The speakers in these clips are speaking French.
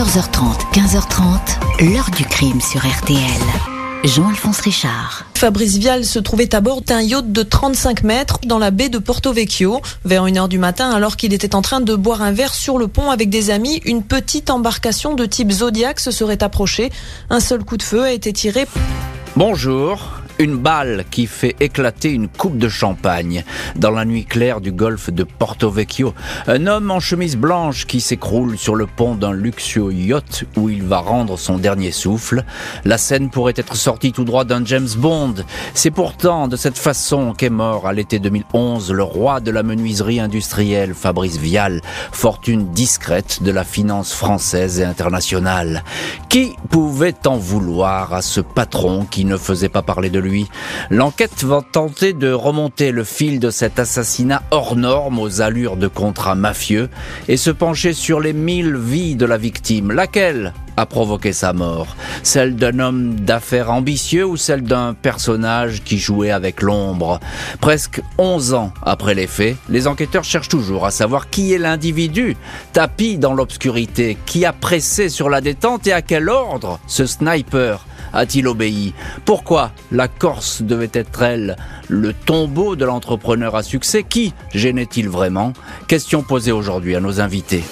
14h30, 15h30, l'heure du crime sur RTL. Jean-Alphonse Richard. Fabrice Vial se trouvait à bord d'un yacht de 35 mètres dans la baie de Porto Vecchio. Vers 1h du matin, alors qu'il était en train de boire un verre sur le pont avec des amis, une petite embarcation de type Zodiac se serait approchée. Un seul coup de feu a été tiré. Bonjour, une balle qui fait éclater une coupe de champagne dans la nuit claire du golfe de Porto Vecchio. Un homme en chemise blanche qui s'écroule sur le pont d'un luxueux yacht où il va rendre son dernier souffle. La scène pourrait être sortie tout droit d'un James Bond. C'est pourtant de cette façon qu'est mort à l'été 2011 le roi de la menuiserie industrielle Fabrice Vial, fortune discrète de la finance française et internationale. Qui pouvait en vouloir à ce patron qui ne faisait pas parler de lui? L'enquête va tenter de remonter le fil de cet assassinat hors norme aux allures de contrat mafieux et se pencher sur les mille vies de la victime. Laquelle a provoqué sa mort? Celle d'un homme d'affaires ambitieux ou celle d'un personnage qui jouait avec l'ombre? Presque 11 ans après les faits, les enquêteurs cherchent toujours à savoir qui est l'individu tapi dans l'obscurité, qui a pressé sur la détente et à quel ordre ce sniper a-t-il obéi Pourquoi la Corse devait être elle le tombeau de l'entrepreneur à succès Qui gênait-il vraiment Question posée aujourd'hui à nos invités.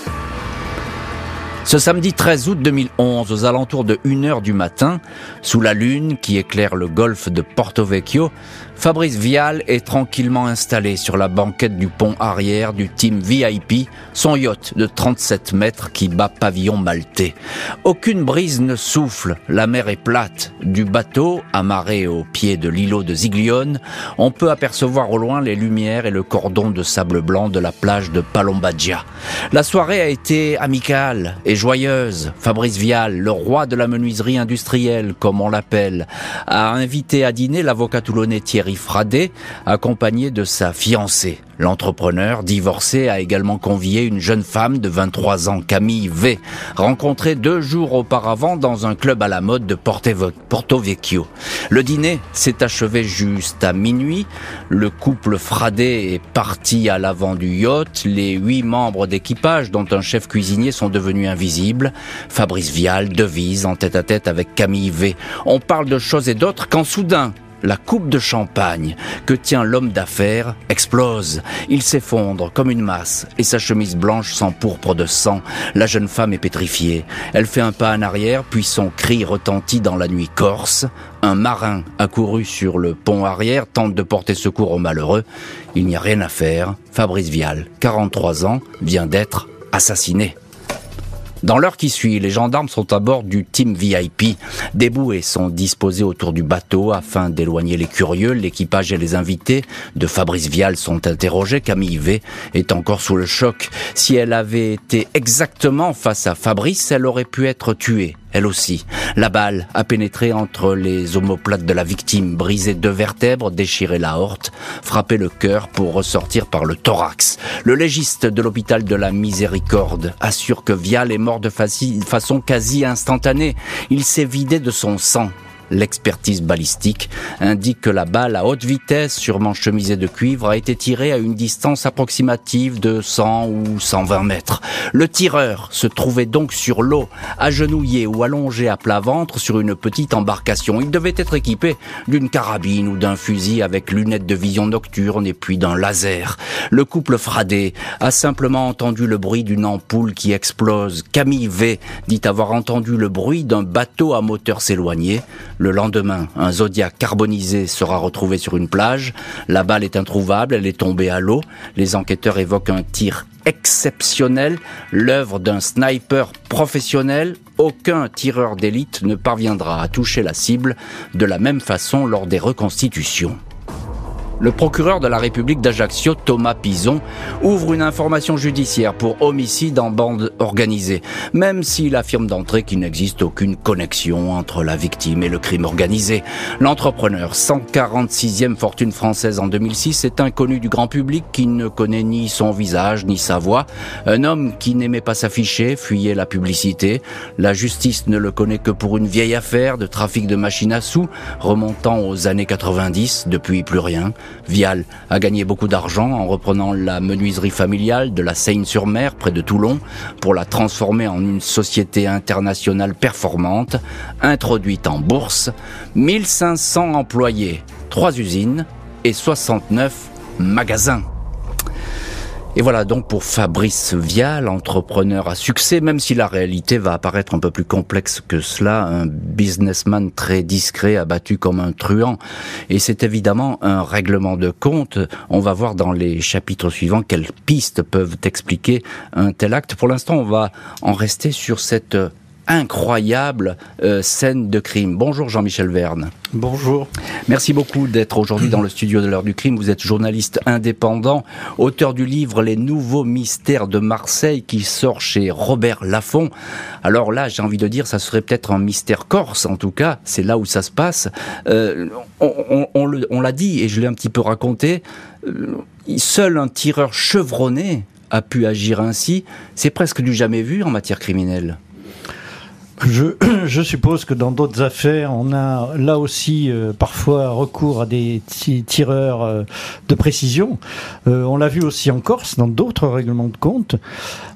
Ce samedi 13 août 2011, aux alentours de 1h du matin, sous la lune qui éclaire le golfe de Porto Vecchio, Fabrice Vial est tranquillement installé sur la banquette du pont arrière du team VIP, son yacht de 37 mètres qui bat pavillon maltais. Aucune brise ne souffle, la mer est plate. Du bateau, amarré au pied de l'îlot de Ziglione, on peut apercevoir au loin les lumières et le cordon de sable blanc de la plage de Palombagia. La soirée a été amicale et joyeuse. Fabrice Vial, le roi de la menuiserie industrielle, comme on l'appelle, a invité à dîner l'avocat toulonnais Thierry Fradé, accompagné de sa fiancée. L'entrepreneur, divorcé, a également convié une jeune femme de 23 ans, Camille V, rencontrée deux jours auparavant dans un club à la mode de Porto Vecchio. Le dîner s'est achevé juste à minuit. Le couple Fradé est parti à l'avant du yacht. Les huit membres d'équipage, dont un chef cuisinier, sont devenus invisibles. Fabrice Vial devise en tête à tête avec Camille V. On parle de choses et d'autres quand soudain, la coupe de champagne que tient l'homme d'affaires explose. Il s'effondre comme une masse et sa chemise blanche s'empourpre de sang. La jeune femme est pétrifiée. Elle fait un pas en arrière puis son cri retentit dans la nuit corse. Un marin accouru sur le pont arrière tente de porter secours au malheureux. Il n'y a rien à faire. Fabrice Vial, 43 ans, vient d'être assassiné. Dans l'heure qui suit, les gendarmes sont à bord du Team VIP. Des bouées sont disposées autour du bateau afin d'éloigner les curieux. L'équipage et les invités de Fabrice Vial sont interrogés. Camille V est encore sous le choc. Si elle avait été exactement face à Fabrice, elle aurait pu être tuée elle aussi. La balle a pénétré entre les omoplates de la victime, brisé deux vertèbres, déchiré la horte, frappé le cœur pour ressortir par le thorax. Le légiste de l'hôpital de la Miséricorde assure que Vial est mort de façon quasi instantanée. Il s'est vidé de son sang L'expertise balistique indique que la balle à haute vitesse, sûrement chemisée de cuivre, a été tirée à une distance approximative de 100 ou 120 mètres. Le tireur se trouvait donc sur l'eau, agenouillé ou allongé à plat ventre sur une petite embarcation. Il devait être équipé d'une carabine ou d'un fusil avec lunettes de vision nocturne et puis d'un laser. Le couple Fradé a simplement entendu le bruit d'une ampoule qui explose. Camille V dit avoir entendu le bruit d'un bateau à moteur s'éloigner. Le lendemain, un Zodiac carbonisé sera retrouvé sur une plage. La balle est introuvable, elle est tombée à l'eau. Les enquêteurs évoquent un tir exceptionnel, l'œuvre d'un sniper professionnel. Aucun tireur d'élite ne parviendra à toucher la cible de la même façon lors des reconstitutions. Le procureur de la République d'Ajaccio, Thomas Pison, ouvre une information judiciaire pour homicide en bande organisée, même s'il affirme d'entrée qu'il n'existe aucune connexion entre la victime et le crime organisé. L'entrepreneur, 146e fortune française en 2006, est inconnu du grand public qui ne connaît ni son visage ni sa voix. Un homme qui n'aimait pas s'afficher, fuyait la publicité. La justice ne le connaît que pour une vieille affaire de trafic de machines à sous, remontant aux années 90, depuis plus rien. Vial a gagné beaucoup d'argent en reprenant la menuiserie familiale de la Seine-sur-Mer près de Toulon pour la transformer en une société internationale performante, introduite en bourse, 1500 employés, 3 usines et 69 magasins. Et voilà donc pour Fabrice Vial, entrepreneur à succès, même si la réalité va apparaître un peu plus complexe que cela, un businessman très discret, abattu comme un truand. Et c'est évidemment un règlement de compte. On va voir dans les chapitres suivants quelles pistes peuvent expliquer un tel acte. Pour l'instant, on va en rester sur cette incroyable euh, scène de crime. Bonjour Jean-Michel Verne. Bonjour. Merci beaucoup d'être aujourd'hui dans le studio de l'heure du crime. Vous êtes journaliste indépendant, auteur du livre Les nouveaux mystères de Marseille qui sort chez Robert Laffont. Alors là, j'ai envie de dire, ça serait peut-être un mystère corse, en tout cas, c'est là où ça se passe. Euh, on, on l'a dit et je l'ai un petit peu raconté, euh, seul un tireur chevronné a pu agir ainsi. C'est presque du jamais vu en matière criminelle. Je, je, suppose que dans d'autres affaires, on a là aussi euh, parfois recours à des tireurs euh, de précision. Euh, on l'a vu aussi en Corse, dans d'autres règlements de compte,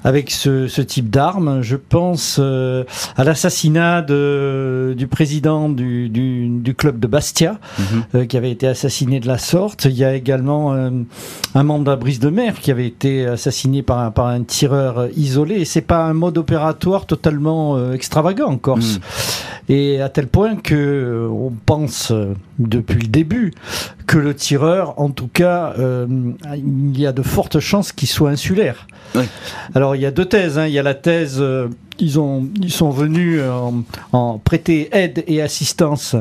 avec ce, ce type d'armes. Je pense à l'assassinat du président du, du, du, club de Bastia, mhm. qui avait été assassiné de la sorte. Il y a également un membre de la brise de mer qui avait été assassiné par un, par un tireur isolé. Et c'est pas un mode opératoire totalement extravagant en Corse. Hmm. Et à tel point que euh, on pense euh, depuis le début que le tireur, en tout cas, euh, il y a de fortes chances qu'il soit insulaire. Alors il y a deux thèses. Hein. Il y a la thèse ils, ont, ils sont venus en, prêter aide et assistance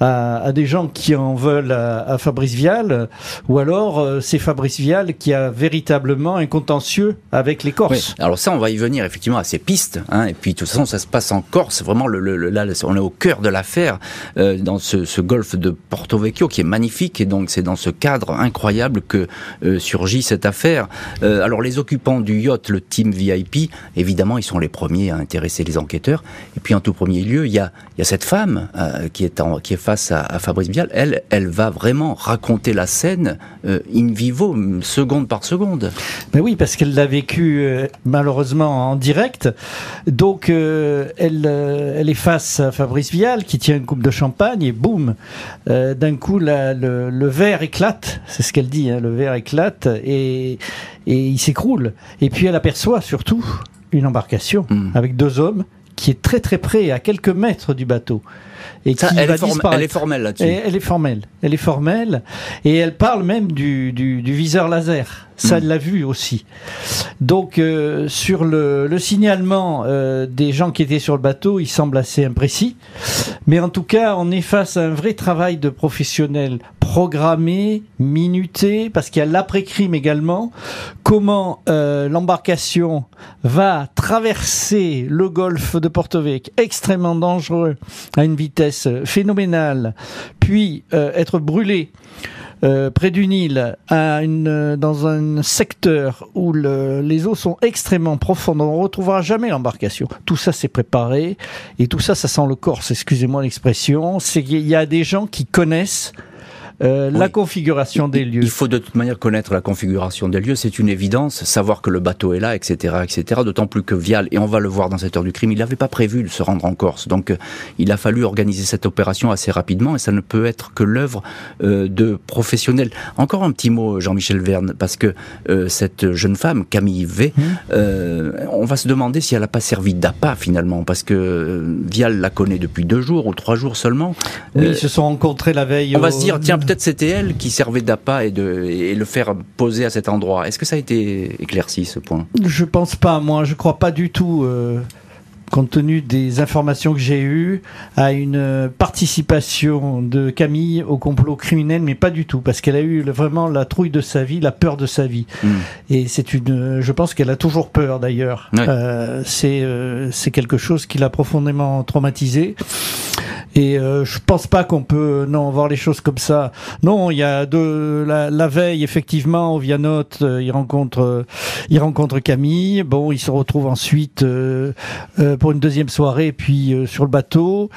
à, des gens qui en veulent à, Fabrice Vial, ou alors euh, c'est Fabrice Vial qui a véritablement un contentieux avec les Corses. Alors ça, on va y venir effectivement à ces pistes, hein, et puis de toute façon, ça se passe en Corse, vraiment, on est au cœur de l'affaire, euh, dans ce, golfe de Porto Vecchio qui est magnifique, et donc c'est dans ce cadre incroyable que euh, surgit cette affaire. alors les occupants du yacht, le team VIP, évidemment, ils sont les premiers à intéresser les enquêteurs. Et puis en tout premier lieu, il y a, y a cette femme euh, qui, est en, qui est face à, Fabrice Vial. Elle, elle va vraiment raconter la scène euh, in vivo, seconde par seconde. Mais oui, parce qu'elle l'a vécu euh, malheureusement en direct. Donc elle, elle est face à Fabrice Vial qui tient une coupe de champagne et boum, d'un coup le, le, verre éclate. C'est ce qu'elle dit, hein, le verre éclate et, et il s'écroule. Et puis elle aperçoit surtout une embarcation hmm. avec deux hommes qui est très très près, à quelques mètres du bateau. Et qui elle, va est elle, est formelle là-dessus. Elle est formelle. Elle est formelle. Et elle parle même du, du, du viseur laser. Ça, hmm. l'a vu aussi. Donc, euh, sur le, le signalement euh, des gens qui étaient sur le bateau, il semble assez imprécis. Mais en tout cas, on est face à un vrai travail de professionnel programmé, minuté, parce qu'il y a l'après-crime également. Comment euh, l'embarcation va traverser le golfe de Porto Vecchio, extrêmement dangereux, à une vitesse phénoménale, puis être brûlé euh, près du Nil, à une, dans un secteur où le, les eaux sont extrêmement profondes, on ne retrouvera jamais l'embarcation. Tout ça c'est préparé et tout ça, ça sent le Corse, excusez-moi l'expression. Qu'il y a des gens qui connaissent euh, la configuration des lieux. Il faut de toute manière connaître la configuration des lieux, c'est une évidence, savoir que le bateau est là, etc., etc. D'autant plus que Vial, et on va le voir dans cette heure du crime, il n'avait pas prévu de se rendre en Corse, donc euh, il a fallu organiser cette opération assez rapidement, et ça ne peut être que l'œuvre euh, de professionnels. Encore un petit mot, Jean-Michel Verne, parce que cette jeune femme, Camille V, mmh. on va se demander si elle n'a pas servi d'appât finalement, parce que Vial la connaît depuis deux jours ou trois jours seulement. Oui, ils se sont rencontrés la veille. On va se dire, tiens, peut-être c'était elle qui servait d'appât et, de, et le faire poser à cet endroit. Est-ce que ça a été éclairci ce point? Je pense pas, moi, je crois pas du tout. Euh, compte tenu des informations que j'ai eues, à une participation de Camille au complot criminel, mais pas du tout, parce qu'elle a eu vraiment la trouille de sa vie, la peur de sa vie. Hmm. Et c'est une, je pense qu'elle a toujours peur d'ailleurs. Euh, c'est euh, c'est quelque chose qui l'a profondément traumatisée. Et euh, je pense pas qu'on peut non voir les choses comme ça. Non, il y a de la, veille effectivement au Vianote, euh, il rencontre il rencontre Camille. Bon, il se retrouve ensuite pour une deuxième soirée, puis sur le bateau.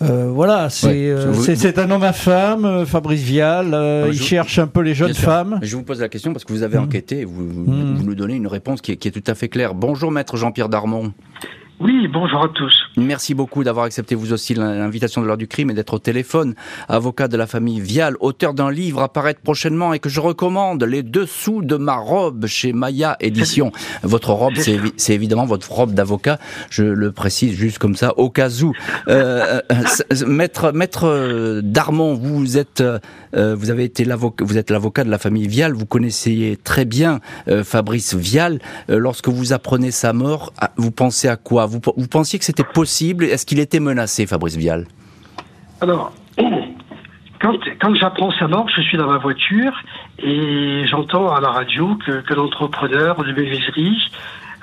voilà, c'est c'est un homme à femme, Fabrice Vial. il cherche un peu les jeunes femmes. Je vous pose la question parce que vous avez mmh. enquêté, vous, vous, mmh. vous, nous donnez une réponse qui est, qui est tout à fait claire. Bonjour, maître Jean-Pierre Darmon. Oui, bonjour à tous. Merci beaucoup d'avoir accepté vous aussi l'invitation de l'heure du crime et d'être au téléphone. Avocat de la famille Vial, auteur d'un livre à prochainement et que je recommande, Les dessous de ma robe chez Maya Édition. Votre robe, c'est évidemment votre robe d'avocat. Je le précise juste comme ça, au cas où. Euh, euh maître, maître Darmon, vous êtes, euh, vous avez été l'avocat, vous êtes l'avocat de la famille Vial. Vous connaissez très bien euh, Fabrice Vial. lorsque vous apprenez sa mort, vous pensez à quoi vous, pensiez que c'était possible Est-ce qu'il était menacé, Fabrice Vial? Alors, quand, quand j'apprends sa mort, je suis dans ma voiture et j'entends à la radio que, l'entrepreneur de menuiserie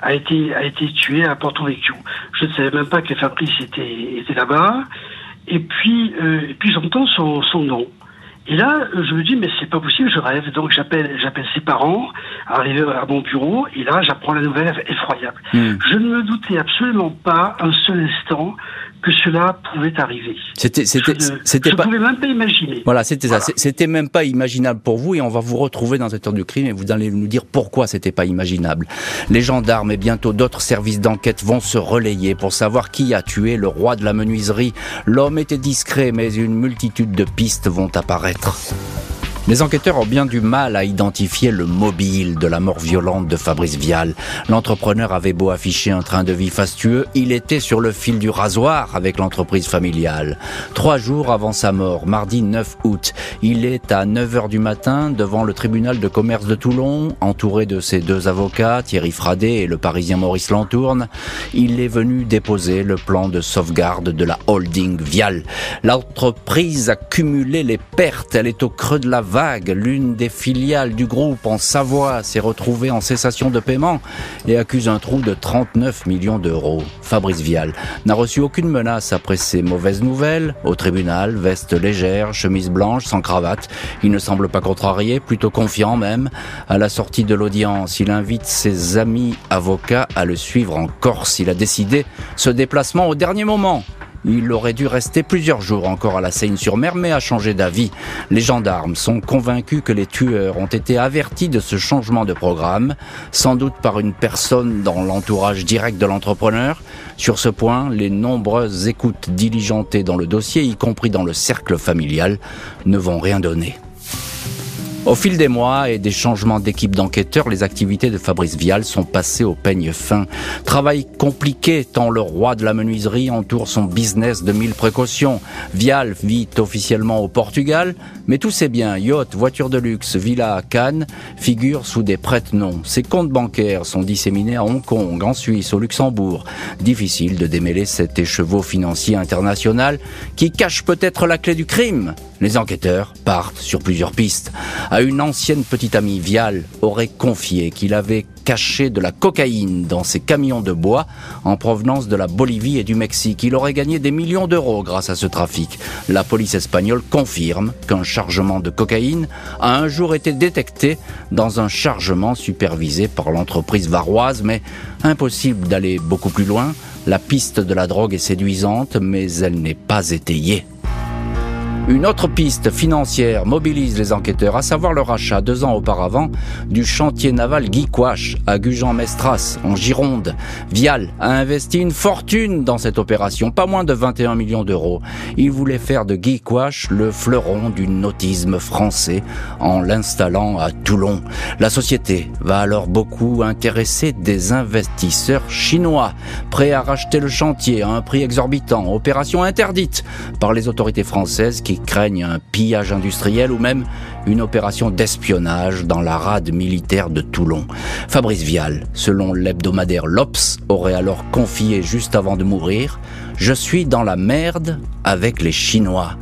a été, a été tué à Porto Vecchio. Je ne savais même pas que Fabrice était, était là-bas. Et puis, euh, puis j'entends son, son nom. Et là, je me dis, mais c'est pas possible, je rêve. Donc j'appelle, j'appelle ses parents, arrivé à mon bureau, et là, j'apprends la nouvelle effroyable. Hmm. Je ne me doutais absolument pas un seul instant que cela pouvait arriver. C'était, c'était, c'était pas. pouvais même pas imaginer. Voilà, c'était ça. C'était même pas imaginable pour vous, et on va vous retrouver dans cette heure du crime, et vous allez nous dire pourquoi c'était pas imaginable. Les gendarmes et bientôt d'autres services d'enquête vont se relayer pour savoir qui a tué le roi de la menuiserie. L'homme était discret, mais une multitude de pistes vont apparaître. Les enquêteurs ont bien du mal à identifier le mobile de la mort violente de Fabrice Vial. L'entrepreneur avait beau afficher un train de vie fastueux, il était sur le fil du rasoir avec l'entreprise familiale. Trois jours avant sa mort, mardi 9 août, il est à 9 heures du matin devant le tribunal de commerce de Toulon, entouré de ses deux avocats, Thierry Fradet et le parisien Maurice Lantourne. Il est venu déposer le plan de sauvegarde de la holding Vial. L'entreprise a cumulé les pertes, elle est au creux de la vague l'une des filiales du groupe en Savoie s'est retrouvée en cessation de paiement et accuse un trou de 39 millions d'euros. Fabrice Vial n'a reçu aucune menace après ces mauvaises nouvelles. Au tribunal, veste légère, chemise blanche, sans cravate. Il ne semble pas contrarié, plutôt confiant même. À la sortie de l'audience, il invite ses amis avocats à le suivre en Corse. Il a décidé ce déplacement au dernier moment. Il aurait dû rester plusieurs jours encore à la Seine-sur-Mer, mais a changé d'avis. Les gendarmes sont convaincus que les tueurs ont été avertis de ce changement de programme, sans doute par une personne dans l'entourage direct de l'entrepreneur. Sur ce point, les nombreuses écoutes diligentées dans le dossier, y compris dans le cercle familial, ne vont rien donner. Au fil des mois et des changements d'équipe d'enquêteurs, les activités de Fabrice Vial sont passées au peigne fin. Travail compliqué tant le roi de la menuiserie entoure son business de mille précautions. Vial vit officiellement au Portugal, mais tous ses biens, yachts, voitures de luxe, villas à Cannes, figurent sous des prête-noms. Ses comptes bancaires sont disséminés à Hong Kong, en Suisse, au Luxembourg. Difficile de démêler cet écheveau financier international qui cache peut-être la clé du crime. Les enquêteurs partent sur plusieurs pistes. À une ancienne petite amie, Vial aurait confié qu'il avait caché de la cocaïne dans ses camions de bois en provenance de la Bolivie et du Mexique. Il aurait gagné des millions d'euros grâce à ce trafic. La police espagnole confirme qu'un chargement de cocaïne a un jour été détecté dans un chargement supervisé par l'entreprise varoise, mais impossible d'aller beaucoup plus loin. La piste de la drogue est séduisante, mais elle n'est pas étayée. Une autre piste financière mobilise les enquêteurs, à savoir le rachat deux ans auparavant du chantier naval Guy Quache à Gujan-Mestras, en Gironde. Vial a investi une fortune dans cette opération, pas moins de 21 millions d'euros. Il voulait faire de Guy Quache le fleuron du nautisme français en l'installant à Toulon. La société va alors beaucoup intéresser des investisseurs chinois, prêts à racheter le chantier à un prix exorbitant, opération interdite par les autorités françaises qui craignent un pillage industriel ou même une opération d'espionnage dans la rade militaire de Toulon. Fabrice Vial, selon l'hebdomadaire L'Obs, aurait alors confié juste avant de mourir Je suis dans la merde avec les Chinois.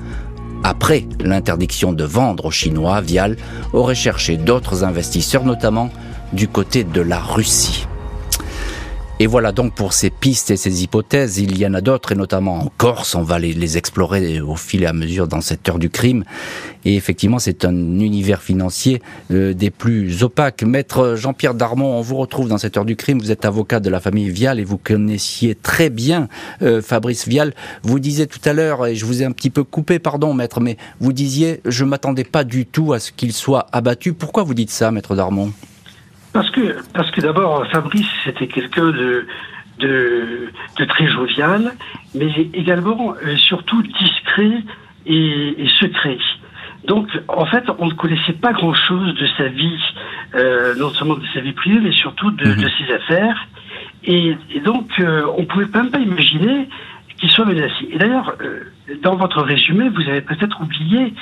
Après l'interdiction de vendre aux Chinois, Vial aurait cherché d'autres investisseurs, notamment du côté de la Russie. Et voilà donc pour ces pistes et ces hypothèses, il y en a d'autres, et notamment en Corse, on va les, explorer au fil et à mesure dans cette heure du crime. Et effectivement, c'est un univers financier euh, des plus opaques. Maître Jean-Pierre Darmon, on vous retrouve dans cette heure du crime, vous êtes avocat de la famille Vial et vous connaissiez très bien euh, Fabrice Vial. Vous disiez tout à l'heure, et je vous ai un petit peu coupé, pardon maître, mais vous disiez, je m'attendais pas du tout à ce qu'il soit abattu. Pourquoi vous dites ça, maître Darmon? Parce que, parce que d'abord, Fabrice, c'était quelqu'un de, de, de, très jovial, mais également, euh, surtout discret et, et, secret. Donc, en fait, on ne connaissait pas grand-chose de sa vie, euh, non seulement de sa vie privée, mais surtout de, de ses affaires. Et, et donc, euh, on ne pouvait même pas imaginer qu'il soit menacé. Et d'ailleurs, dans votre résumé, vous avez peut-être oublié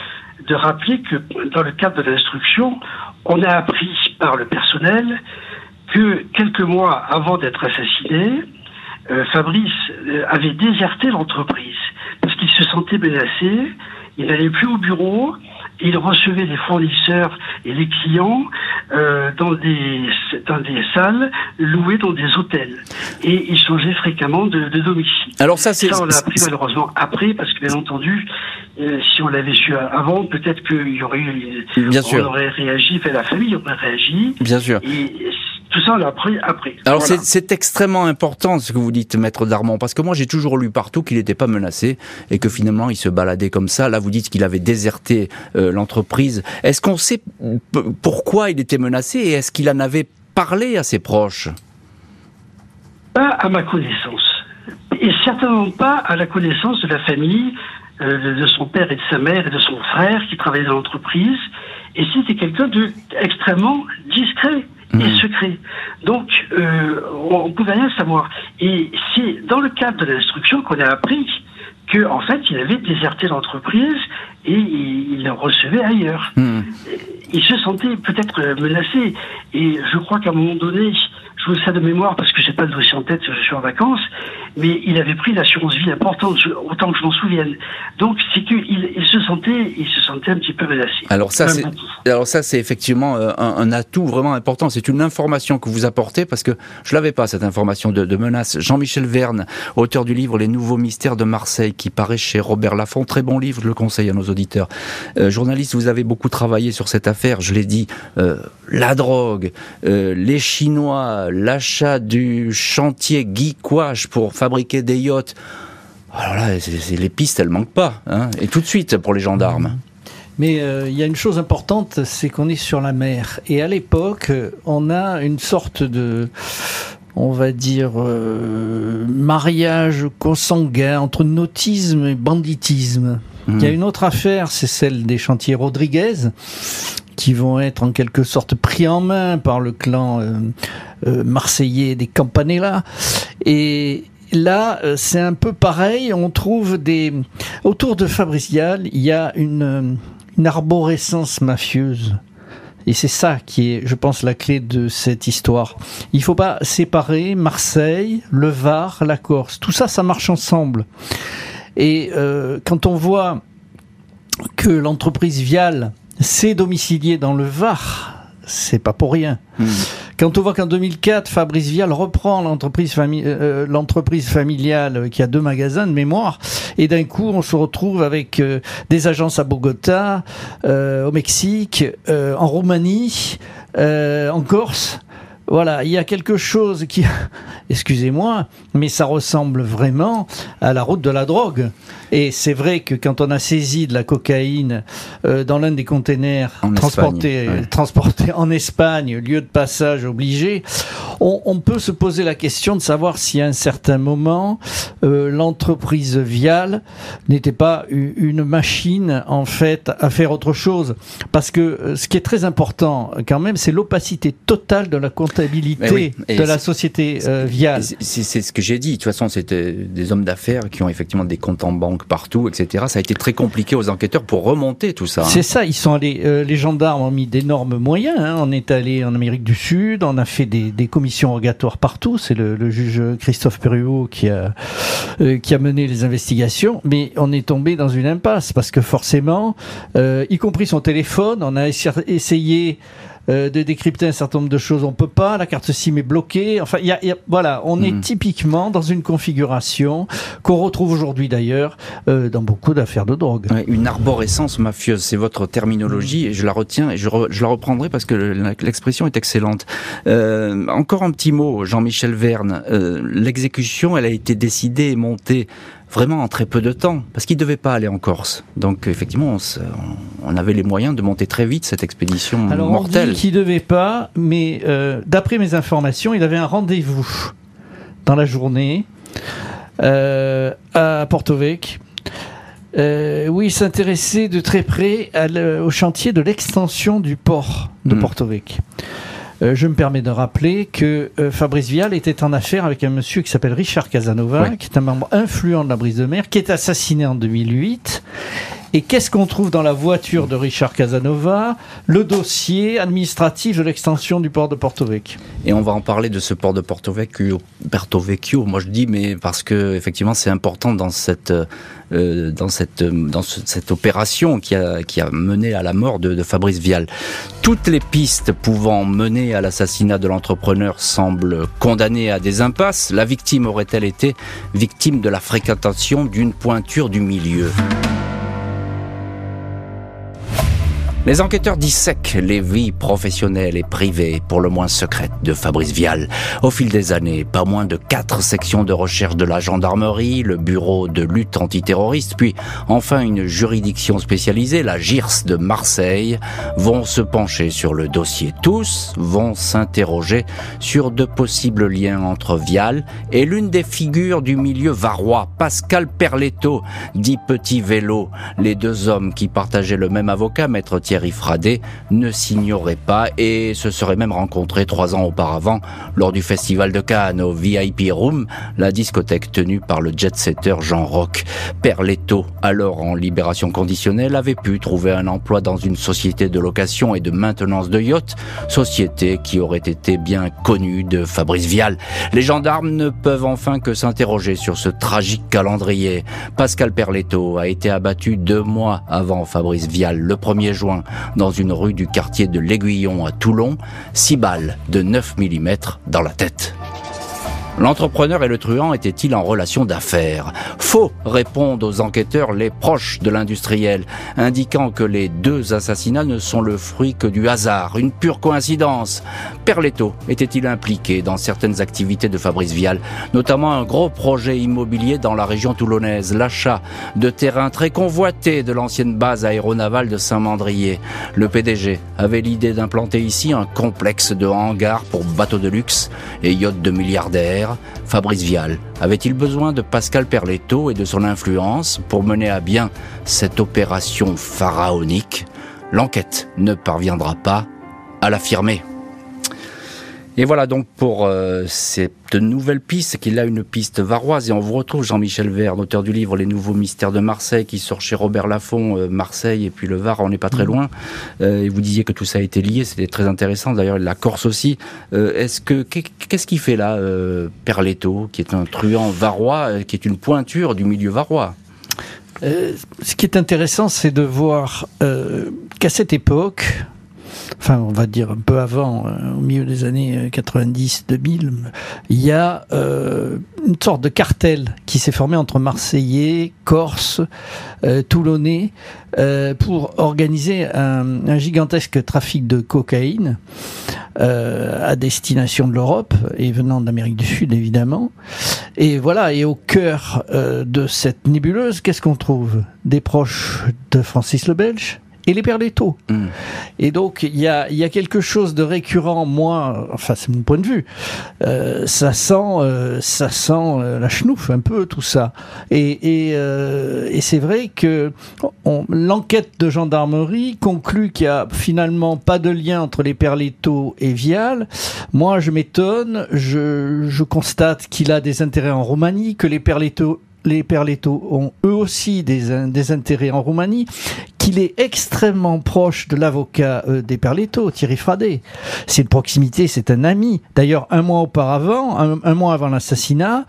de rappeler que dans le cadre de l'instruction, on a appris par le personnel que quelques mois avant d'être assassiné, euh, Fabrice euh, avait déserté l'entreprise. Parce qu'il se sentait menacé, il n'allait plus au bureau, il recevait des fournisseurs et les clients euh, dans, des, dans des salles louées dans des hôtels. Et il changeait fréquemment de, de domicile. Alors ça, c'est... Ça, on l'a appris malheureusement après, parce que bien entendu, euh, si on l'avait su avant, peut-être qu'il y aurait eu... Bien on sûr. aurait réagi, fait la famille aurait réagi. Bien sûr. Et tout ça, on l'a appris après. Alors Voilà. c'est- extrêmement important ce que vous dites, maître Darmon, parce que moi j'ai toujours lu partout qu'il n'était pas menacé et que finalement il se baladait comme ça. Là vous dites qu'il avait déserté euh, l'entreprise. Est-ce qu'on sait pourquoi il était menacé et est-ce qu'il en avait parlé à ses proches? Pas à ma connaissance. Et certainement pas à la connaissance de la famille, euh, de- son père et de sa mère et de son frère qui travaillaient dans l'entreprise. Et c'était quelqu'un de extrêmement discret et Mhm. secret. Donc, euh, on ne pouvait rien savoir. Et c'est dans le cadre de l'instruction qu'on a appris que, en fait, il avait déserté l'entreprise et il, la recevait ailleurs Hmm. il se sentait peut-être menacé. Et je crois qu'à un moment donné, je vous le sais de mémoire parce que j'ai pas le dossier en tête, je suis en vacances, mais il avait pris l'assurance vie importante, autant que je m'en souvienne. Donc c'est qu'il il se sentait, il se sentait un petit peu menacé. Alors ça, c'est alors ça, c'est effectivement euh, un, un atout vraiment important. C'est une information que vous apportez parce que je l'avais pas cette information de, de menace. Jean-Michel Verne, auteur du livre Les Nouveaux Mystères de Marseille, qui paraît chez Robert Laffont, très bon livre, je le conseille à nos auditeurs. Euh, journaliste, vous avez beaucoup travaillé sur cette affaire. Je l'ai dit, euh, la drogue, euh, les Chinois, l'achat du chantier Guy Quash pour fabriquer des yachts. Alors là, c'est- c'est- les pistes, elles manquent pas, hein, et tout de suite pour les gendarmes. Mais euh, il y a une chose importante, c'est qu'on est sur la mer. Et à l'époque, on a une sorte de, on va dire, euh, mariage consanguin entre nautisme et banditisme. Il y a Hmm. une autre affaire, c'est celle des chantiers Rodriguez, qui vont être en quelque sorte pris en main par le clan euh, euh, marseillais des Campanella. Et là, euh, c'est un peu pareil. On trouve des autour de Fabrice il y a une, euh, une arborescence mafieuse. Et c'est ça qui est, je pense, la clé de cette histoire. Il faut pas séparer Marseille, le Var, la Corse. Tout ça, ça marche ensemble. Et euh, quand on voit que l'entreprise Vial s'est domiciliée dans le Var, c'est pas pour rien. Hmm. Quand on voit qu'en 2004, Fabrice Vial reprend l'entreprise fami- euh, l'entreprise familiale euh, qui a deux magasins de mémoire, et d'un coup, on se retrouve avec euh, des agences à Bogota, euh, au Mexique, euh, en Roumanie, euh, en Corse. Voilà, il y a quelque chose qui, excusez-moi, mais ça ressemble vraiment à la route de la drogue. Et c'est vrai que quand on a saisi de la cocaïne euh, dans l'un des containers transportés, ouais. transportés en Espagne, lieu de passage obligé, on, on peut se poser la question de savoir si à un certain moment euh, l'entreprise Vial n'était pas une machine en fait à faire autre chose. Parce que euh, ce qui est très important quand même, c'est l'opacité totale de la comptabilité oui, de la société euh, Vial. C'est ce que j'ai dit. De toute façon, c'était des hommes d'affaires qui ont effectivement des comptes en banque partout, etc. Ça a été très compliqué aux enquêteurs pour remonter tout ça. hein. C'est ça, ils sont allés, euh, les gendarmes ont mis d'énormes moyens. hein. On est allé en Amérique du Sud, on a fait des, commissions rogatoires partout. C'est le, juge Christophe Perruot qui a, euh, qui a mené les investigations. Mais on est tombé dans une impasse parce que forcément, euh, y compris son téléphone, on a essa- essayé euh, de décrypter un certain nombre de choses. On peut pas. La carte SIM est bloquée. Enfin, il y a, y a- voilà, on est Mhm. typiquement dans une configuration qu'on retrouve aujourd'hui d'ailleurs euh, dans beaucoup d'affaires de drogue. Ouais, une arborescence mafieuse, c'est votre terminologie, et je la retiens et je, re- je la reprendrai parce que le- l'expression est excellente. Euh, encore un petit mot, Jean-Michel Verne. Euh, L'exécution, elle a été décidée et montée vraiment en très peu de temps, parce qu'il ne devait pas aller en Corse. Donc effectivement, on, on avait les moyens de monter très vite cette expédition Alors on mortelle. dit qu'il devait pas, mais euh, d'après mes informations, il avait un rendez-vous dans la journée euh, à Porto Vec. euh, où il s'intéressait de très près à le- au chantier de l'extension du port de Mm. Porto Vec. Euh, je me permets de rappeler que euh, Fabrice Vial était en affaire avec un monsieur qui s'appelle Richard Casanova, qui est un membre influent de la brise de mer, qui est assassiné en 2008. Et qu'est-ce qu'on trouve dans la voiture de Richard Casanova? Le dossier administratif de l'extension du port de Porto Vec. Et on va en parler de ce port de Porto Vecchio. Porto Vecchio, moi je dis, mais parce que effectivement c'est important dans cette euh, dans cette opération qui a qui mené à la mort de, de Fabrice Vial. Toutes les pistes pouvant mener à l'assassinat de l'entrepreneur semblent condamnées à des impasses. La victime aurait-elle été victime de la fréquentation d'une pointure du milieu? Les enquêteurs dissèquent les vies professionnelles et privées, pour le moins secrètes, de Fabrice Vial. Au fil des années, pas moins de quatre sections de recherche de la gendarmerie, le bureau de lutte antiterroriste, puis enfin une juridiction spécialisée, la GIRS de Marseille, vont se pencher sur le dossier. Tous vont s'interroger sur de possibles liens entre Vial et l'une des figures du milieu varois, Pascal Perletto, dit Petit Vélo. Les deux hommes qui partageaient le même avocat, maître Thierry Fradet, ne s'ignoraient pas et se seraient même rencontrés trois ans auparavant lors du festival de Cannes au VIP Room, la discothèque tenue par le jet-setter Jean Roch. Perletto, alors en libération conditionnelle, avait pu trouver un emploi dans une société de location et de maintenance de yachts, société qui aurait été bien connue de Fabrice Vial. Les gendarmes ne peuvent enfin que s'interroger sur ce tragique calendrier. Pascal Perletto a été abattu deux mois avant Fabrice Vial, le 1er juin, dans une rue du quartier de l'Aiguillon à Toulon, six balles de 9 mm dans la tête. L'entrepreneur et le truand étaient-ils en relation d'affaires Faux, répondent aux enquêteurs les proches de l'industriel, indiquant que les deux assassinats ne sont le fruit que du hasard, une pure coïncidence. Perletto était-il impliqué dans certaines activités de Fabrice Vial, notamment un gros projet immobilier dans la région toulonnaise, l'achat de terrains très convoités de l'ancienne base aéronavale de Saint-Mandrier. Le PDG avait l'idée d'implanter ici un complexe de hangars pour bateaux de luxe et yachts de milliardaires. Fabrice Vial avait-il besoin de Pascal Perletto et de son influence pour mener à bien cette opération pharaonique? L'enquête ne parviendra pas à l'affirmer. Et voilà donc pour euh, cette nouvelle piste, qu'il a une piste varoise. Et on vous retrouve Jean-Michel Verne, auteur du livre Les Nouveaux Mystères de Marseille, qui sort chez Robert Laffont, euh, Marseille et puis le Var, on n'est pas très loin. Euh, et vous disiez que tout ça a été lié, c'était très intéressant. D'ailleurs, la Corse aussi. Euh, Est-ce que qu'est-ce qu'il fait là, euh, Perletto, qui est un truand varois, euh, qui est une pointure du milieu varois? Euh, ce qui est intéressant, c'est de voir euh, qu'à cette époque, enfin on va dire un peu avant, euh, au milieu des années 90-2000, il y a euh, une sorte de cartel qui s'est formé entre Marseillais, Corse, euh, Toulonnais, euh, pour organiser un, un gigantesque trafic de cocaïne euh, à destination de l'Europe et venant d'Amérique du Sud évidemment. Et voilà, et au cœur euh, de cette nébuleuse, qu'est-ce qu'on trouve? Des proches de Francis le Belge et les. Mm. Et donc, il y a, y a quelque chose de récurrent, moi, enfin, c'est mon point de vue, euh, ça sent, euh, ça sent euh, la chenouf, un peu, tout ça. Et, et, et c'est vrai que l'enquête de gendarmerie conclut qu'il y a finalement pas de lien entre les Perletto et Vial. Moi, je m'étonne, je, je constate qu'il a des intérêts en Roumanie, que les Perletto les Perletto ont eux aussi des, des intérêts en Roumanie, qu'il est extrêmement proche de l'avocat euh, des Perletto, Thierry Fradet. C'est une proximité, c'est un ami. D'ailleurs, un mois auparavant, un, mois avant l'assassinat,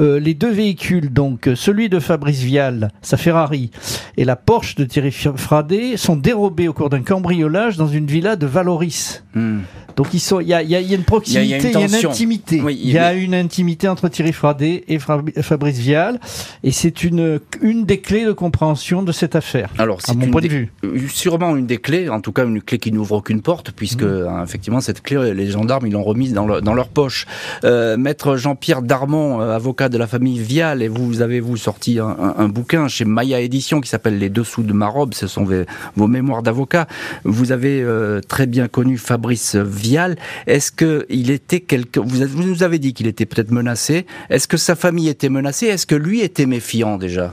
euh, les deux véhicules, donc celui de Fabrice Vial, sa Ferrari, et la Porsche de Thierry Fradet, sont dérobés au cours d'un cambriolage dans une villa de Valoris. Hmm. Donc il y, a, une proximité, il y a, une, intimité. il y a une intimité entre Thierry Fradet et Fabrice Vial, et c'est une une des clés de compréhension de cette affaire. Alors, c'est mon point de vue. Sûrement une des clés, en tout cas une clé qui n'ouvre aucune porte, puisque mmh. hein, effectivement cette clé, les gendarmes ils l'ont remise dans, dans leur poche. Euh, Maître Jean-Pierre Darmon, euh, avocat de la famille Vial, et vous avez vous sorti un, bouquin chez Maya Édition qui s'appelle Les dessous de ma robe. Ce sont vos, mémoires d'avocat. Vous avez euh, très bien connu Fabrice Vial. Est-ce que il était quelque vous, vous nous avez dit qu'il était peut-être menacé. Est-ce que sa famille était menacée? Est-ce que lui était méfiant déjà?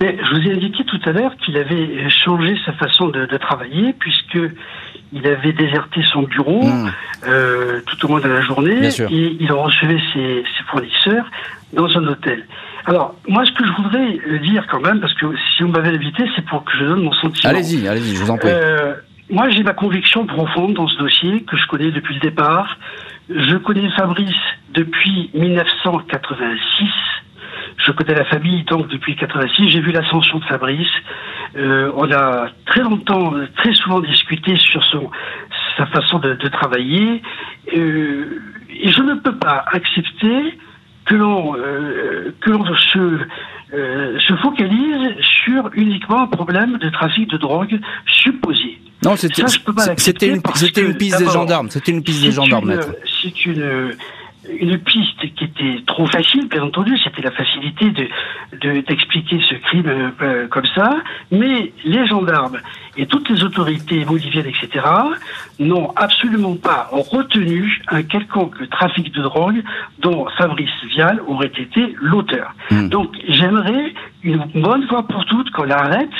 Je vous ai indiqué tout à l'heure qu'il avait changé sa façon de, travailler puisque il avait déserté son bureau hmm. euh, tout au moins de la journée et il recevait ses, fournisseurs dans un hôtel. Alors, moi, ce que je voudrais dire quand même, parce que si vous m'avez invité, c'est pour que je donne mon sentiment. Allez-y, allez-y, je vous en prie. Euh, moi, j'ai ma conviction profonde dans ce dossier que je connais depuis le départ. Je connais Fabrice depuis 1986. Je connais la famille donc depuis 86. J'ai vu l'ascension de Fabrice. Euh, on a très longtemps, très souvent discuté sur son, sa façon de, travailler. Euh, et je ne peux pas accepter que l'on euh, que l'on se se focalise sur uniquement un problème de trafic de drogue supposé. Non, c'était une, une piste des gendarmes. C'était une piste des gendarmes, C'est une une piste qui était trop facile, bien entendu, c'était la facilité de d'expliquer ce crime euh, comme ça, mais les gendarmes et toutes les autorités boliviennes, etc., n'ont absolument pas retenu un quelconque trafic de drogue dont Fabrice Vial aurait été l'auteur. Hmm. Donc j'aimerais une bonne fois pour toutes qu'on arrête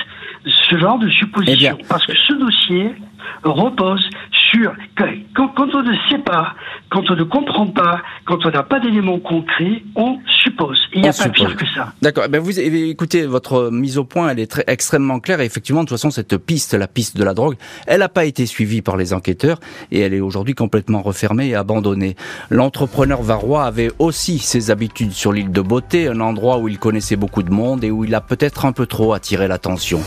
ce genre de supposition, eh parce que ce dossier repose quand, on ne sait pas, quand on ne comprend pas, quand on n'a pas d'éléments concrets, on suppose. Il n'y a pas pire que ça. D'accord. Ben vous écoutez, votre mise au point, elle est très, extrêmement claire. Et effectivement, de toute façon, cette piste, la piste de la drogue, elle n'a pas été suivie par les enquêteurs et elle est aujourd'hui complètement refermée et abandonnée. L'entrepreneur varois avait aussi ses habitudes sur l'île de Beauté, un endroit où il connaissait beaucoup de monde et où il a peut-être un peu trop attiré l'attention.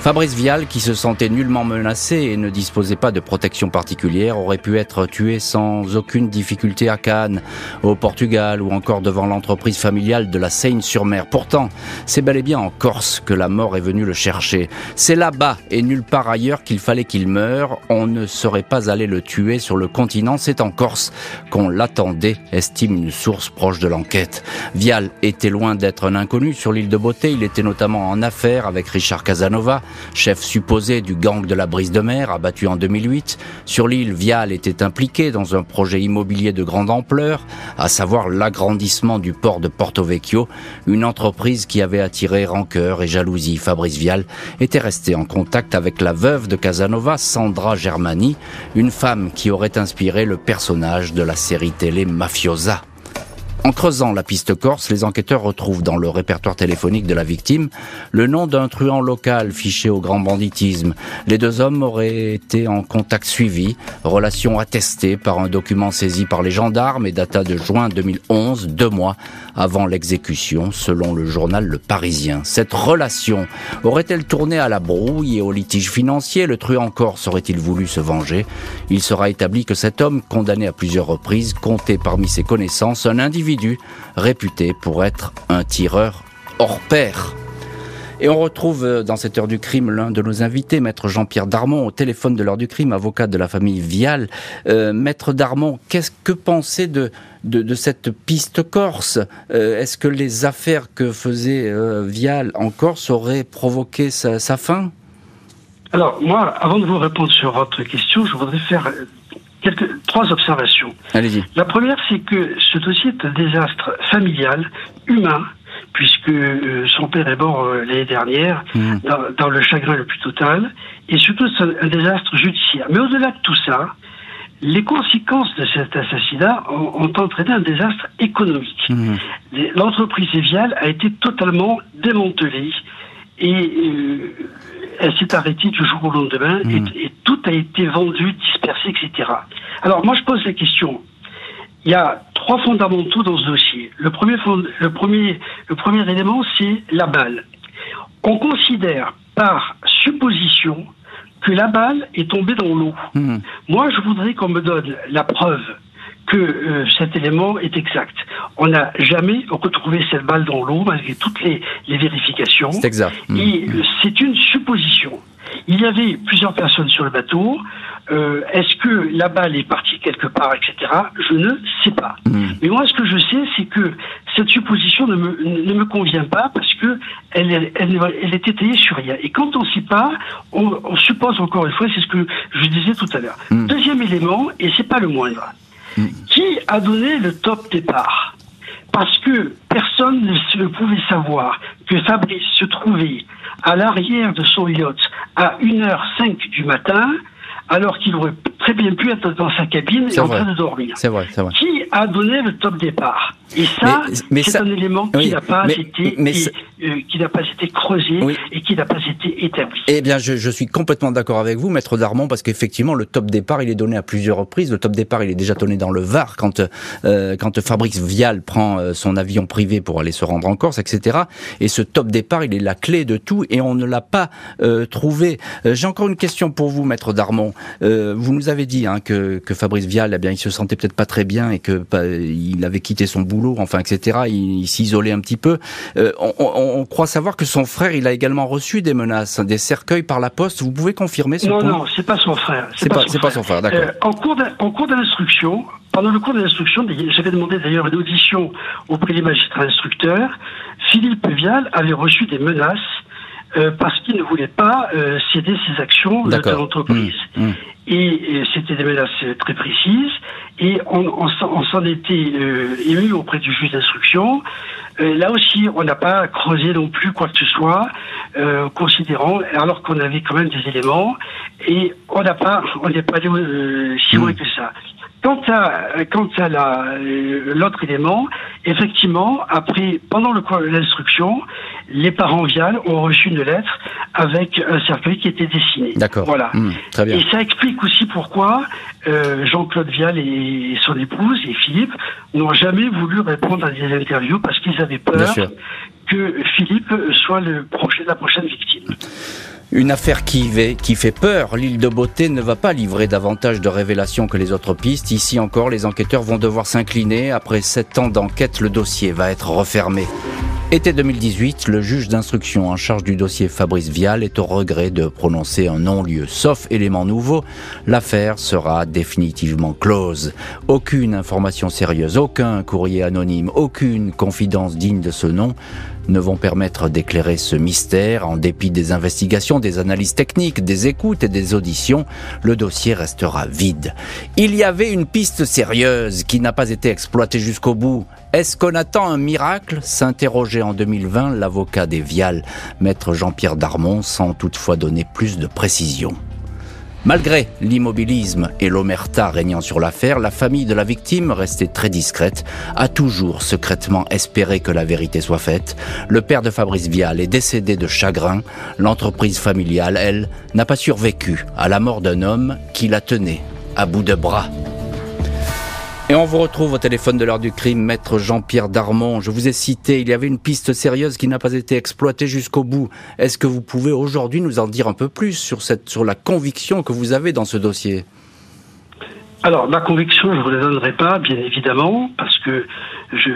Fabrice Vial, qui se sentait nullement menacé et ne disposait pas de protection particulière, aurait pu être tué sans aucune difficulté à Cannes, au Portugal ou encore devant l'entreprise familiale de la Seine-sur-Mer. Pourtant, c'est bel et bien en Corse que la mort est venue le chercher. C'est là-bas et nulle part ailleurs qu'il fallait qu'il meure. On ne serait pas allé le tuer sur le continent. C'est en Corse qu'on l'attendait, estime une source proche de l'enquête. Vial était loin d'être un inconnu sur l'île de Beauté. Il était notamment en affaire avec Richard Casanova chef supposé du gang de la brise de mer, abattu en 2008. Sur l'île, Vial était impliqué dans un projet immobilier de grande ampleur, à savoir l'agrandissement du port de Porto Vecchio, une entreprise qui avait attiré rancœur et jalousie. Fabrice Vial était resté en contact avec la veuve de Casanova, Sandra Germani, une femme qui aurait inspiré le personnage de la série télé Mafiosa. En creusant la piste corse, les enquêteurs retrouvent dans le répertoire téléphonique de la victime le nom d'un truand local fiché au grand banditisme. Les deux hommes auraient été en contact suivi, relation attestée par un document saisi par les gendarmes et data de juin 2011, deux mois avant l'exécution, selon le journal Le Parisien. Cette relation aurait-elle tourné à la brouille et au litige financier? Le truand corse aurait-il voulu se venger? Il sera établi que cet homme, condamné à plusieurs reprises, comptait parmi ses connaissances un individu réputé pour être un tireur hors pair. Et on retrouve euh, dans cette heure du crime l'un de nos invités, maître Jean-Pierre Darmon, au téléphone de l'heure du crime, avocat de la famille Vial. Euh, maître Darmon, qu'est-ce que pensez de, de, cette piste corse? Euh, Est-ce que les affaires que faisait Vial en Corse auraient provoqué sa, sa fin? Alors, moi, avant de vous répondre sur votre question, je voudrais faire quelques, trois observations. Allez-y. La première, c'est que ce dossier est un désastre familial, humain, puisque euh, son père est mort euh, l'année dernière, mmh. dans, le chagrin le plus total, et surtout c'est un, désastre judiciaire. Mais au-delà de tout ça, les conséquences de cet assassinat ont, entraîné un désastre économique. Mmh. L'entreprise Evial a été totalement démantelée et euh, elle s'est arrêtée du jour au lendemain Hmm. et, et tout a été vendu, dispersé, etc. Alors moi je pose la question. Il y a trois fondamentaux dans ce dossier. Le premier, fond- le premier, le premier élément, c'est la balle. On considère par supposition que la balle est tombée dans l'eau. Mhm. Moi, je voudrais qu'on me donne la preuve que euh, cet élément est exact. On n'a jamais retrouvé cette balle dans l'eau malgré toutes les, les vérifications. C'est exact. Et euh, c'est une supposition. Il y avait plusieurs personnes sur le bateau. Euh, Est-ce que la balle est partie quelque part, etc. Je ne sais pas. Mhm. Mais moi, ce que je sais, c'est que cette supposition ne me, ne me convient pas parce que elle, elle, elle est étayée sur rien. Et quand on ne sait pas, on, on suppose encore une fois, c'est ce que je disais tout à l'heure. Mm. Deuxième élément, et c'est pas le moindre, Qui a donné le top départ? Parce que personne ne pouvait savoir que Fabrice se trouvait à l'arrière de son yacht à 1h05 du matin, alors qu'il aurait très bien pu être dans sa cabine et en train de dormir. C'est vrai, c'est vrai. Qui a donné le top départ Et ça, c'est un élément qui oui, n'a pas euh, pas été creusé Oui. et qui n'a pas été établi. Eh bien, je, je suis complètement d'accord avec vous, maître Darmon, parce qu'effectivement, le top départ, il est donné à plusieurs reprises. Le top départ, il est déjà donné dans le Var quand euh, quand Fabrice Vial prend euh, son avion privé pour aller se rendre en Corse, etc. Et ce top départ, il est la clé de tout, et on ne l'a pas euh, trouvé. J'ai encore une question pour vous, maître Darmon. Vous nous avez dit hein, que, que Fabrice Vial, eh bien, il se sentait peut-être pas très bien et que il avait quitté son boulot, enfin, etc. Il, il s'isolait un petit peu. Euh, on, on- on croit savoir que son frère, il a également reçu des menaces, des cercueils par la poste. Vous pouvez confirmer ce Non, point non, c'est pas son frère. C'est pas, pas son frère, d'accord. Euh, en cours d'instruction, pendant le cours d'instruction, d'ailleurs, j'avais demandé d'ailleurs une audition auprès des magistrats instructeurs. Philippe Vial avait reçu des menaces euh, parce qu'il ne voulait pas euh, céder ses actions de l'entreprise. Mmh, mmh. Et, et c'était des menaces très précises. Et on, on s'en- on s'en était euh, ému auprès du juge d'instruction. Euh, là aussi, on n'a pas creusé non plus quoi que ce soit, euh, considérant, alors qu'on avait quand même des éléments, et on n'a pas, on n'est pas allé si loin Mm. que ça. Quant à, quant à la, l'autre élément, effectivement, après, pendant le cours de l'instruction, les parents Vial ont reçu une lettre avec un cercueil qui était dessiné. D'accord. Voilà. Mmh, très bien. Et ça explique aussi pourquoi euh, Jean-Claude Vial et son épouse et Philippe n'ont jamais voulu répondre à des interviews parce qu'ils avaient peur que Philippe soit le prochain, la prochaine victime. Une affaire qui, fait peur. L'île de Beauté ne va pas livrer davantage de révélations que les autres pistes. Ici encore, les enquêteurs vont devoir s'incliner. Après sept ans d'enquête, le dossier va être refermé. Été 2018, le juge d'instruction en charge du dossier Fabrice Vial est au regret de prononcer un non-lieu. Sauf élément nouveau, l'affaire sera définitivement close. Aucune information sérieuse, aucun courrier anonyme, aucune confidence digne de ce nom ne vont permettre d'éclairer ce mystère. En dépit des investigations, des analyses techniques, des écoutes et des auditions, le dossier restera vide. Il y avait une piste sérieuse qui n'a pas été exploitée jusqu'au bout. Est-ce qu'on attend un miracle? s'interrogeait en 2020 l'avocat des Vial, maître Jean-Pierre Darmon, sans toutefois donner plus de précision. Malgré l'immobilisme et l'omerta régnant sur l'affaire, la famille de la victime, restée très discrète, a toujours secrètement espéré que la vérité soit faite. Le père de Fabrice Vial est décédé de chagrin. L'entreprise familiale, elle, n'a pas survécu à la mort d'un homme qui la tenait à bout de bras. Et on vous retrouve au téléphone de l'heure du crime, maître Jean-Pierre Darmon. Je vous ai cité, il y avait une piste sérieuse qui n'a pas été exploitée jusqu'au bout. Est-ce que vous pouvez aujourd'hui nous en dire un peu plus sur cette, sur la conviction que vous avez dans ce dossier? Alors, ma conviction, je ne vous la donnerai pas, bien évidemment, parce que je, je,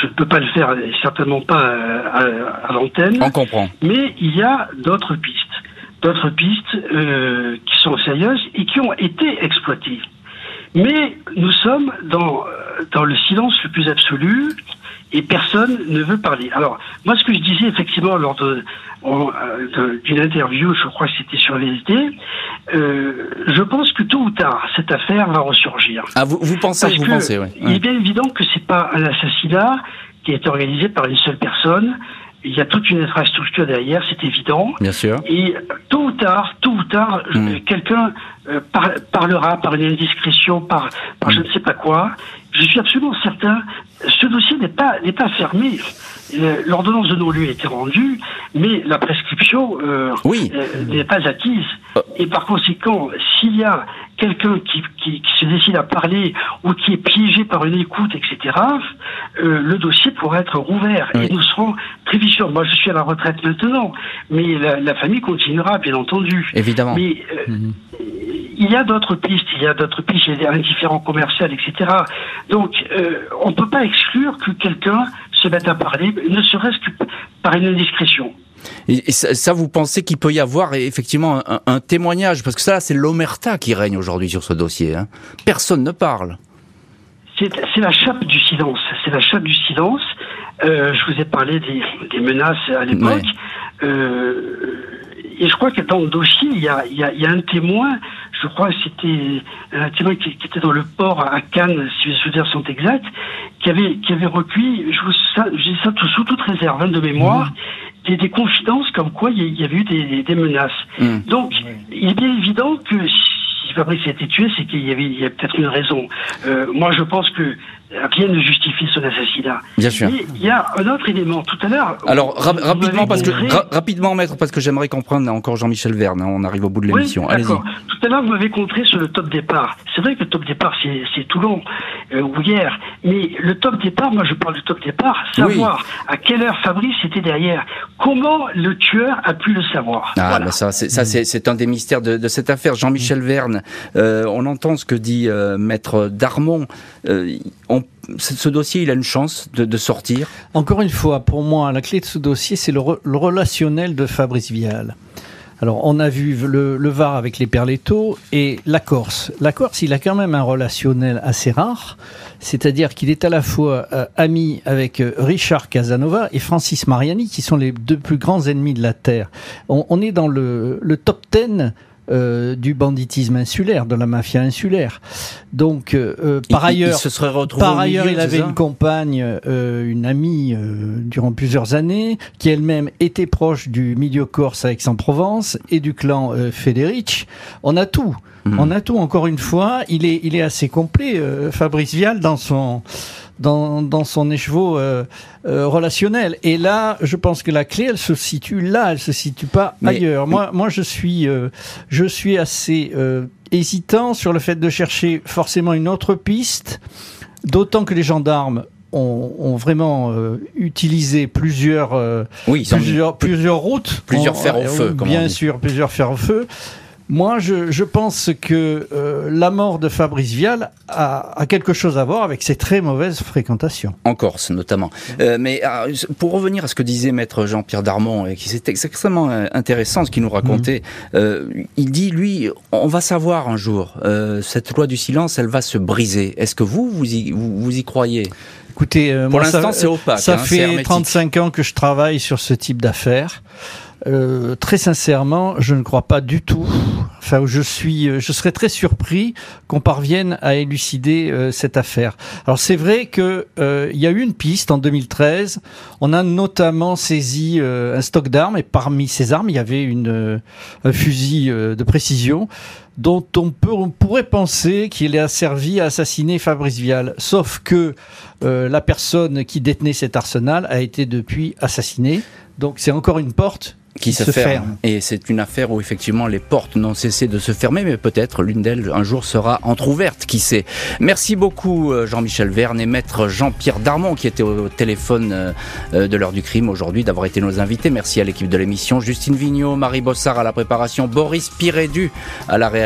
je ne peux pas le faire, certainement pas à, à- à l'antenne. On comprend. Mais il y a d'autres pistes, d'autres pistes euh, qui sont sérieuses et qui ont été exploitées. Mais nous sommes dans, euh, dans le silence le plus absolu et personne ne veut parler. Alors, moi, ce que je disais effectivement lors de, euh, d'une interview, je crois que c'était sur VSD, euh, je pense que tôt ou tard, cette affaire va ressurgir. Ah, vous, vous pensez, Parce vous que pensez, oui. Il est bien évident que c'est pas un assassinat qui a été organisé par une seule personne. Il y a toute une infrastructure derrière, c'est évident. Bien sûr. Et tôt ou tard, tôt ou tard, je- Mm. quelqu'un euh, par- parlera par une indiscrétion, par, par je ne sais pas quoi. Je suis absolument certain. Ce dossier n'est pas n'est pas fermé. L'ordonnance de non-lieu a été rendue, mais la prescription euh, Oui. euh, n'est pas acquise. Euh. Et par conséquent, s'il y a quelqu'un qui, qui, qui se décide à parler ou qui est piégé par une écoute, etc., euh, le dossier pourrait être rouvert. Oui. Et nous serons très vigilants. Moi, je suis à la retraite maintenant, mais la, la famille continuera, bien entendu. Évidemment. Mais euh, il y a d'autres pistes, il y a d'autres pistes, il y a des indifférents commerciaux, etc. Donc, euh, on ne peut pas exclure que quelqu'un se mette à parler, ne serait-ce que par une indiscrétion. Et, ça, ça, vous pensez qu'il peut y avoir effectivement un, un témoignage? Parce que ça, c'est l'omerta qui règne aujourd'hui sur ce dossier. Hein. Personne ne parle. C'est la chape du silence. C'est la chape du silence. Euh, je vous ai parlé des, des menaces à l'époque. Euh, et je crois que dans le dossier, il y a, il y a, il y a un témoin, je crois que c'était un témoin qui, qui était dans le port à Cannes, si mes souvenirs sont exacts, qui avait, qui avait recueilli, je vous ça, je dis ça tout, sous toute réserve hein, de mémoire, des, des confidences comme quoi il y avait eu des, des menaces. Mm. Donc, il est bien évident que si Fabrice a été tué, c'est qu'il y avait, peut-être une raison. Euh, moi, je pense que rien ne justifie son assassinat. Bien sûr. Il y a un autre élément. Tout à l'heure. Alors ra- rapidement parce que ra- rapidement maître parce que j'aimerais comprendre encore Jean-Michel Verne. hein, on arrive au bout de l'émission. Oui, Allez-y. d'accord. Tout à l'heure, vous m'avez contré sur le top départ. C'est vrai que le top départ, c'est Toulon euh, ou hier. Mais le top départ, moi, je parle du top départ, savoir à quelle heure Fabrice était derrière. Comment le tueur a pu le savoir? Ah, Voilà. bah ça, c'est, un des mystères de, de cette affaire. Jean-Michel Verne, euh, on entend ce que dit euh, Maître Darmon. Euh, ce dossier, il a une chance de, sortir. Encore une fois, pour moi, la clé de ce dossier, c'est le, re- le relationnel de Fabrice Vial. Alors, on a vu le, Var avec les Perletto et la Corse. La Corse, il a quand même un relationnel assez rare, c'est-à-dire qu'il est à la fois euh, ami avec euh, Richard Casanova et Francis Mariani, qui sont les deux plus grands ennemis de la Terre. On, est dans le top 10 euh, du banditisme insulaire, de la mafia insulaire. Donc, euh, par Il- il- ailleurs, il se serait retrouvé par ailleurs, milieu, il avait une compagne, euh, une amie euh, durant plusieurs années, qui elle-même était proche du milieu corse à Aix-en-Provence et du clan euh, Federic. On a tout. Mhm. On a tout. Encore une fois, il est, il est assez complet, euh, Fabrice Vial, dans son, dans, dans son écheveau euh, euh, relationnel. Et là, je pense que la clé, elle se situe là. Elle se situe pas Mais- ailleurs. Moi, moi, je suis, euh, je suis assez hésitant sur le fait de chercher forcément une autre piste. D'autant que les gendarmes ont, ont vraiment euh, utilisé plusieurs, euh, Oui, plusieurs, plusieurs routes. Plusieurs fers au feu, comme on Bien dit. sûr, plusieurs fers au feu. Moi, je, je pense que euh, la mort de Fabrice Vial a, a quelque chose à voir avec ses très mauvaises fréquentations. en Corse notamment. Euh, mais euh, pour revenir à ce que disait maître Jean-Pierre Darmon, et qui c'était extrêmement euh, intéressant ce qu'il nous racontait, euh, il dit lui, on va savoir un jour, cette loi du silence, elle va se briser. Est-ce que vous, vous y, vous, vous y croyez? Écoutez, Pour l'instant, c'est opaque, Ça hein, c'est fait hermétique. 35 ans que je travaille sur ce type d'affaires. Euh, très sincèrement, je ne crois pas du tout. Enfin, je suis, euh, je serais très surpris qu'on parvienne à élucider euh, cette affaire. Alors c'est vrai que euh, il y a eu une piste en 2013. On a notamment saisi euh, un stock d'armes et parmi ces armes, il y avait une euh, un fusil de précision dont on, peut, on pourrait penser qu'il a servi à assassiner Fabrice Vial. Sauf que euh, la personne qui détenait cet arsenal a été depuis assassinée. Donc c'est encore une porte qui se, ferme. Et c'est une affaire où effectivement les portes n'ont cessé de se fermer, mais peut-être l'une d'elles un jour sera entr'ouverte, qui sait. Merci beaucoup euh, Jean-Michel Verne et maître Jean-Pierre Darmon qui était au téléphone euh, de l'heure du crime aujourd'hui d'avoir été nos invités. Merci à l'équipe de l'émission, Justine Vignot, Marie Bossard à la préparation, Boris Pirédu à la réalisation.